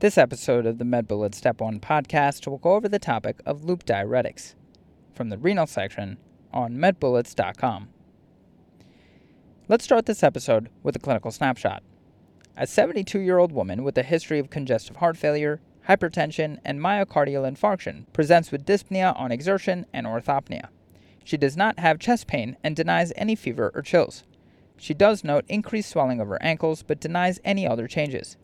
This episode of the MedBullet Step 1 podcast will go over the topic of loop diuretics from the renal section on medbullets.com. Let's start this episode with a clinical snapshot. A 72 year old woman with a history of congestive heart failure, hypertension, and myocardial infarction presents with dyspnea on exertion and orthopnea. She does not have chest pain and denies any fever or chills. She does note increased swelling of her ankles but denies any other changes.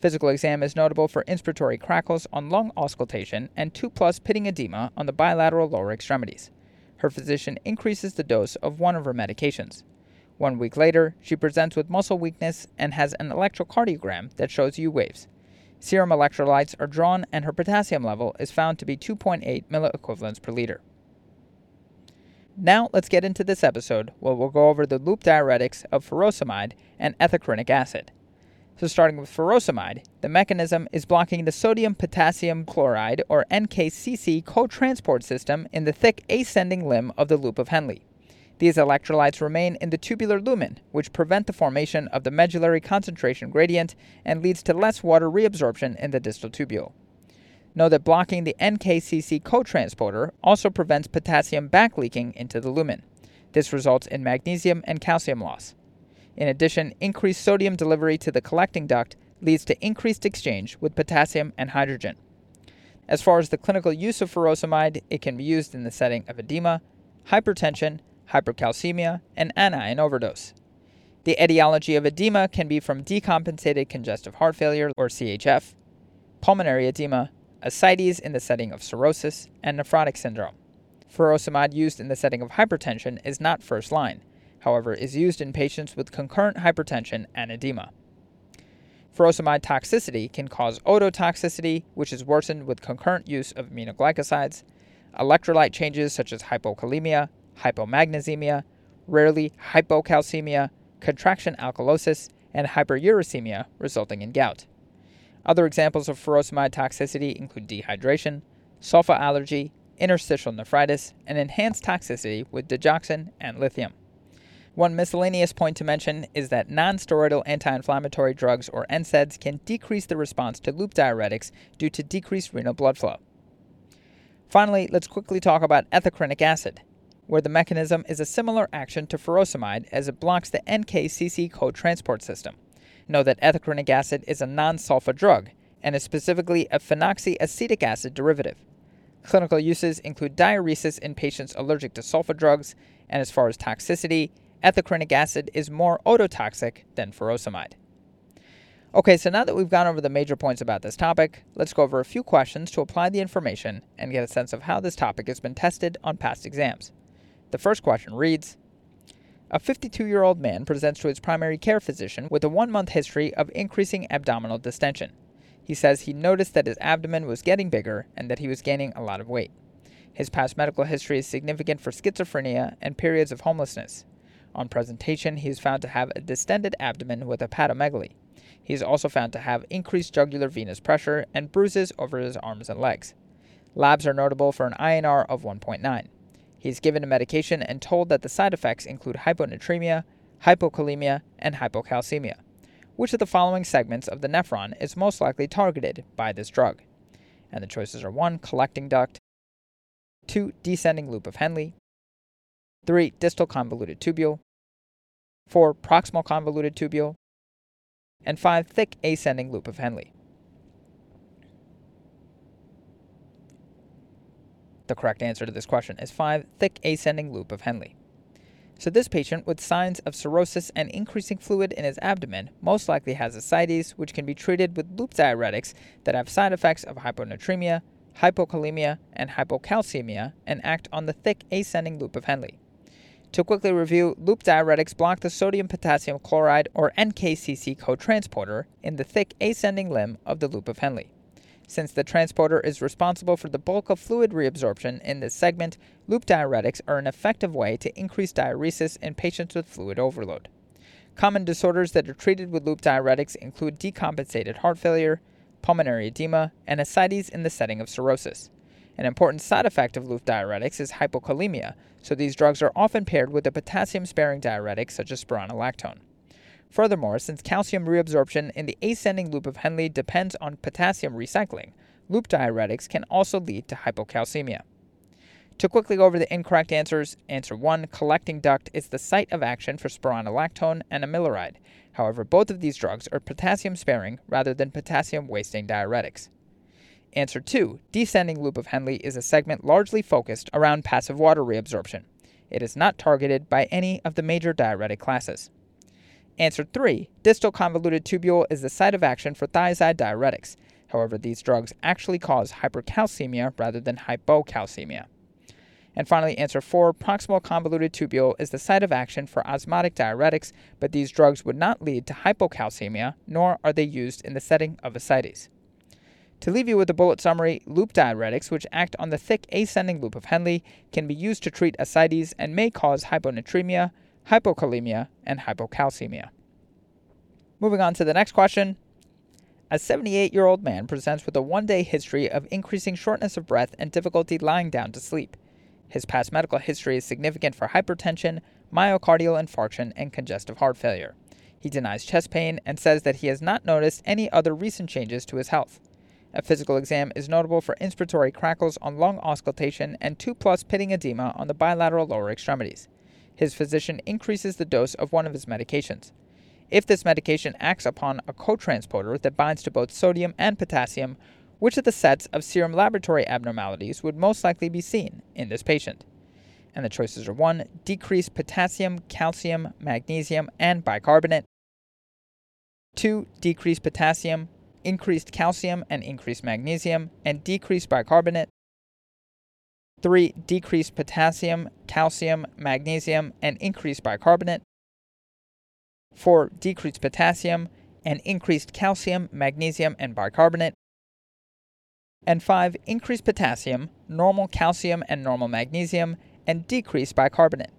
Physical exam is notable for inspiratory crackles on lung auscultation and 2 plus pitting edema on the bilateral lower extremities. Her physician increases the dose of one of her medications. One week later, she presents with muscle weakness and has an electrocardiogram that shows U waves. Serum electrolytes are drawn and her potassium level is found to be 2.8 milliequivalents per liter. Now let's get into this episode where we'll go over the loop diuretics of furosemide and ethacrynic acid. So, starting with furosemide, the mechanism is blocking the sodium potassium chloride or NKCC cotransport system in the thick ascending limb of the loop of Henle. These electrolytes remain in the tubular lumen, which prevent the formation of the medullary concentration gradient and leads to less water reabsorption in the distal tubule. Know that blocking the NKCC cotransporter also prevents potassium backleaking into the lumen. This results in magnesium and calcium loss. In addition, increased sodium delivery to the collecting duct leads to increased exchange with potassium and hydrogen. As far as the clinical use of furosemide, it can be used in the setting of edema, hypertension, hypercalcemia, and anion overdose. The etiology of edema can be from decompensated congestive heart failure, or CHF, pulmonary edema, ascites in the setting of cirrhosis, and nephrotic syndrome. Furosemide used in the setting of hypertension is not first line, however, is used in patients with concurrent hypertension and edema. Furosemide toxicity can cause ototoxicity, which is worsened with concurrent use of aminoglycosides, electrolyte changes such as hypokalemia, hypomagnesemia, rarely hypocalcemia, contraction alkalosis, and hyperuricemia, resulting in gout. Other examples of furosemide toxicity include dehydration, sulfa allergy, interstitial nephritis, and enhanced toxicity with digoxin and lithium. One miscellaneous point to mention is that nonsteroidal anti inflammatory drugs, or NSAIDs, can decrease the response to loop diuretics due to decreased renal blood flow. Finally, let's quickly talk about ethacrynic acid, where the mechanism is a similar action to furosemide as it blocks the NKCC cotransport system. Know that ethacrynic acid is a non sulfa drug and is specifically a phenoxyacetic acid derivative. Clinical uses include diuresis in patients allergic to sulfa drugs, and as far as toxicity, ethacrynic acid is more ototoxic than furosemide. Okay, so now that we've gone over the major points about this topic, let's go over a few questions to apply the information and get a sense of how this topic has been tested on past exams. The first question reads A 52 year old man presents to his primary care physician with a one month history of increasing abdominal distension. He says he noticed that his abdomen was getting bigger and that he was gaining a lot of weight. His past medical history is significant for schizophrenia and periods of homelessness. On presentation, he is found to have a distended abdomen with hepatomegaly. He is also found to have increased jugular venous pressure and bruises over his arms and legs. Labs are notable for an INR of 1.9. He is given a medication and told that the side effects include hyponatremia, hypokalemia, and hypocalcemia. Which of the following segments of the nephron is most likely targeted by this drug? And the choices are 1. Collecting duct, 2. Descending loop of Henle, 3. Distal convoluted tubule. 4. Proximal convoluted tubule. And 5. Thick ascending loop of Henle. The correct answer to this question is 5. Thick ascending loop of Henle. So, this patient with signs of cirrhosis and increasing fluid in his abdomen most likely has ascites, which can be treated with loop diuretics that have side effects of hyponatremia, hypokalemia, and hypocalcemia and act on the thick ascending loop of Henle. To quickly review, loop diuretics block the sodium potassium chloride or NKCC cotransporter in the thick ascending limb of the loop of Henle. Since the transporter is responsible for the bulk of fluid reabsorption in this segment, loop diuretics are an effective way to increase diuresis in patients with fluid overload. Common disorders that are treated with loop diuretics include decompensated heart failure, pulmonary edema, and ascites in the setting of cirrhosis. An important side effect of loop diuretics is hypokalemia, so these drugs are often paired with a potassium sparing diuretic such as spironolactone. Furthermore, since calcium reabsorption in the ascending loop of Henle depends on potassium recycling, loop diuretics can also lead to hypocalcemia. To quickly go over the incorrect answers, answer 1, collecting duct is the site of action for spironolactone and amiloride. However, both of these drugs are potassium sparing rather than potassium wasting diuretics. Answer 2, descending loop of Henle is a segment largely focused around passive water reabsorption. It is not targeted by any of the major diuretic classes. Answer 3, distal convoluted tubule is the site of action for thiazide diuretics. However, these drugs actually cause hypercalcemia rather than hypocalcemia. And finally, answer 4 proximal convoluted tubule is the site of action for osmotic diuretics, but these drugs would not lead to hypocalcemia, nor are they used in the setting of ascites. To leave you with a bullet summary, loop diuretics, which act on the thick ascending loop of Henle, can be used to treat ascites and may cause hyponatremia, hypokalemia, and hypocalcemia. Moving on to the next question. A 78 year old man presents with a one day history of increasing shortness of breath and difficulty lying down to sleep. His past medical history is significant for hypertension, myocardial infarction, and congestive heart failure. He denies chest pain and says that he has not noticed any other recent changes to his health. A physical exam is notable for inspiratory crackles on lung auscultation and 2 plus pitting edema on the bilateral lower extremities. His physician increases the dose of one of his medications. If this medication acts upon a cotransporter that binds to both sodium and potassium, which of the sets of serum laboratory abnormalities would most likely be seen in this patient? And the choices are 1. Decreased potassium, calcium, magnesium, and bicarbonate. 2. Decreased potassium, increased calcium and increased magnesium, and decreased bicarbonate. 3. Decreased potassium, calcium, magnesium, and increased bicarbonate. 4. Decreased potassium and increased calcium, magnesium, and bicarbonate and 5. Increased potassium, normal calcium and normal magnesium, and decreased bicarbonate.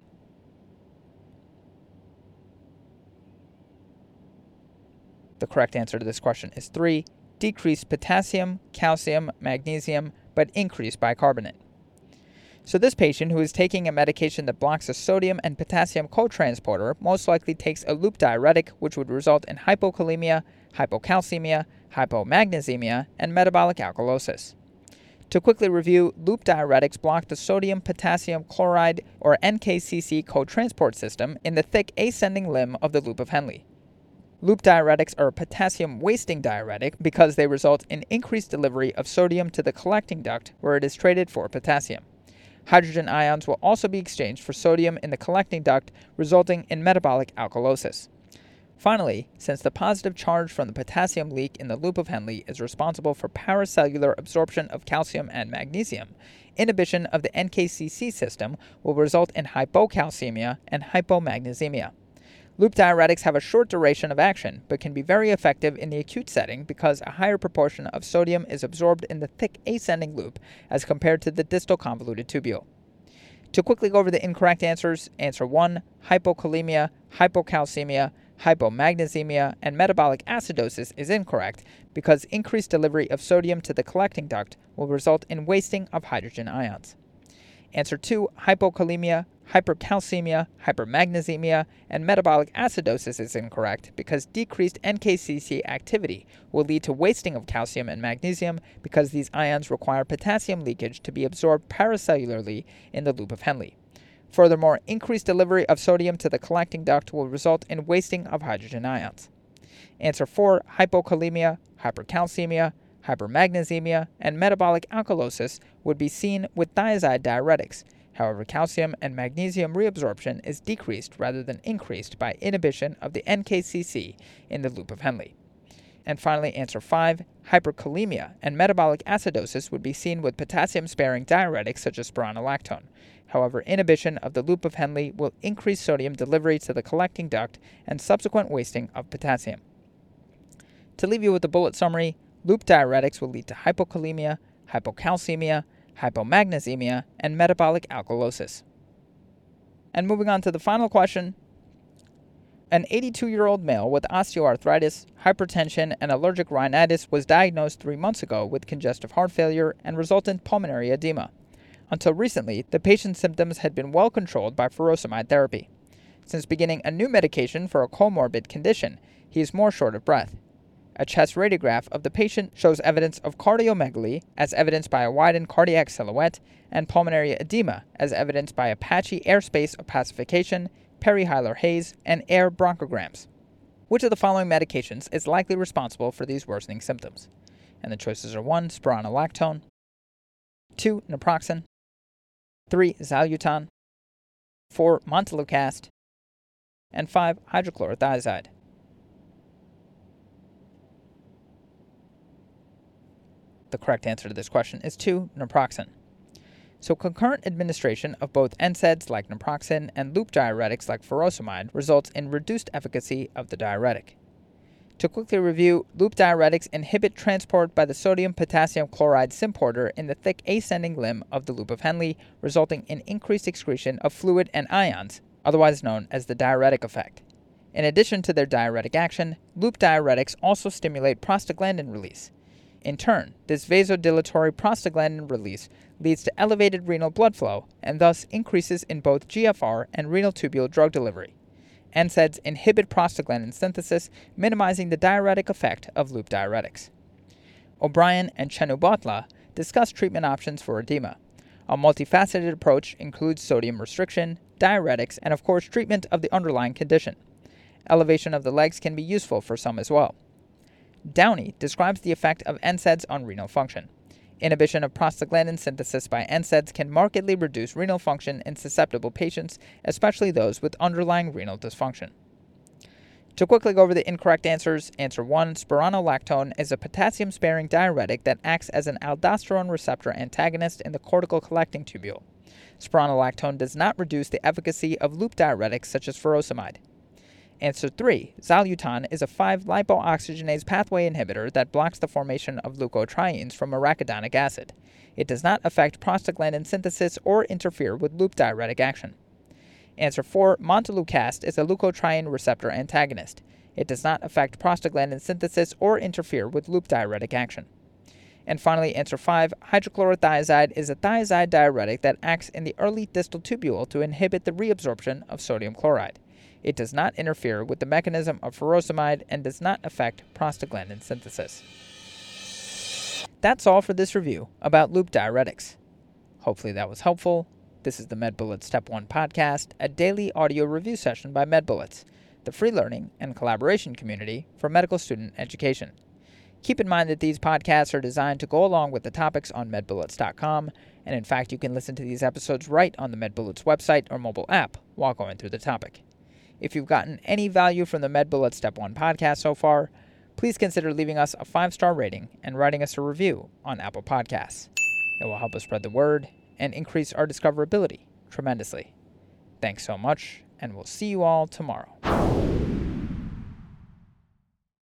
The correct answer to this question is 3. Decrease potassium, calcium, magnesium, but increase bicarbonate. So, this patient who is taking a medication that blocks a sodium and potassium cotransporter most likely takes a loop diuretic, which would result in hypokalemia, hypocalcemia, hypomagnesemia, and metabolic alkalosis. To quickly review, loop diuretics block the sodium potassium chloride or NKCC cotransport system in the thick ascending limb of the loop of Henle. Loop diuretics are a potassium wasting diuretic because they result in increased delivery of sodium to the collecting duct where it is traded for potassium. Hydrogen ions will also be exchanged for sodium in the collecting duct, resulting in metabolic alkalosis. Finally, since the positive charge from the potassium leak in the loop of Henle is responsible for paracellular absorption of calcium and magnesium, inhibition of the NKCC system will result in hypocalcemia and hypomagnesemia. Loop diuretics have a short duration of action, but can be very effective in the acute setting because a higher proportion of sodium is absorbed in the thick ascending loop as compared to the distal convoluted tubule. To quickly go over the incorrect answers, answer 1 hypokalemia, hypocalcemia, hypomagnesemia, and metabolic acidosis is incorrect because increased delivery of sodium to the collecting duct will result in wasting of hydrogen ions. Answer 2 hypokalemia, hypercalcemia, hypermagnesemia, and metabolic acidosis is incorrect because decreased NKCC activity will lead to wasting of calcium and magnesium because these ions require potassium leakage to be absorbed paracellularly in the loop of Henle. Furthermore, increased delivery of sodium to the collecting duct will result in wasting of hydrogen ions. Answer 4 Hypokalemia, hypercalcemia, hypermagnesemia, and metabolic alkalosis would be seen with thiazide diuretics. However, calcium and magnesium reabsorption is decreased rather than increased by inhibition of the NKCC in the loop of Henle. And finally, answer 5 hyperkalemia and metabolic acidosis would be seen with potassium sparing diuretics such as spironolactone. However, inhibition of the loop of Henle will increase sodium delivery to the collecting duct and subsequent wasting of potassium. To leave you with a bullet summary, loop diuretics will lead to hypokalemia, hypocalcemia, hypomagnesemia, and metabolic alkalosis. And moving on to the final question an 82 year old male with osteoarthritis, hypertension, and allergic rhinitis was diagnosed three months ago with congestive heart failure and resultant pulmonary edema. Until recently, the patient's symptoms had been well controlled by furosemide therapy. Since beginning a new medication for a comorbid condition, he is more short of breath. A chest radiograph of the patient shows evidence of cardiomegaly, as evidenced by a widened cardiac silhouette, and pulmonary edema, as evidenced by a patchy airspace opacification, perihilar haze, and air bronchograms. Which of the following medications is likely responsible for these worsening symptoms? And the choices are 1. Spironolactone, 2. Naproxen, 3. Zileuton, 4. Montelukast, and 5. Hydrochlorothiazide. The correct answer to this question is 2. Naproxen. So, concurrent administration of both NSAIDs like naproxen and loop diuretics like furosemide results in reduced efficacy of the diuretic. To quickly review, loop diuretics inhibit transport by the sodium potassium chloride symporter in the thick ascending limb of the loop of Henle, resulting in increased excretion of fluid and ions, otherwise known as the diuretic effect. In addition to their diuretic action, loop diuretics also stimulate prostaglandin release. In turn, this vasodilatory prostaglandin release leads to elevated renal blood flow and thus increases in both GFR and renal tubule drug delivery. NSAIDs inhibit prostaglandin synthesis, minimizing the diuretic effect of loop diuretics. O'Brien and Chenubotla discuss treatment options for edema. A multifaceted approach includes sodium restriction, diuretics, and of course treatment of the underlying condition. Elevation of the legs can be useful for some as well. Downey describes the effect of NSAIDs on renal function. Inhibition of prostaglandin synthesis by NSAIDs can markedly reduce renal function in susceptible patients, especially those with underlying renal dysfunction. To quickly go over the incorrect answers, answer 1 spironolactone is a potassium sparing diuretic that acts as an aldosterone receptor antagonist in the cortical collecting tubule. Spironolactone does not reduce the efficacy of loop diuretics such as furosemide. Answer 3. Zileuton is a 5-lipoxygenase pathway inhibitor that blocks the formation of leukotrienes from arachidonic acid. It does not affect prostaglandin synthesis or interfere with loop diuretic action. Answer 4. Montelukast is a leukotriene receptor antagonist. It does not affect prostaglandin synthesis or interfere with loop diuretic action. And finally, answer 5. Hydrochlorothiazide is a thiazide diuretic that acts in the early distal tubule to inhibit the reabsorption of sodium chloride. It does not interfere with the mechanism of furosemide and does not affect prostaglandin synthesis. That's all for this review about loop diuretics. Hopefully that was helpful. This is the MedBullets Step 1 podcast, a daily audio review session by MedBullets, the free learning and collaboration community for medical student education. Keep in mind that these podcasts are designed to go along with the topics on medbullets.com, and in fact, you can listen to these episodes right on the MedBullets website or mobile app while going through the topic. If you've gotten any value from the MedBullet Step 1 podcast so far, please consider leaving us a five star rating and writing us a review on Apple Podcasts. It will help us spread the word and increase our discoverability tremendously. Thanks so much, and we'll see you all tomorrow.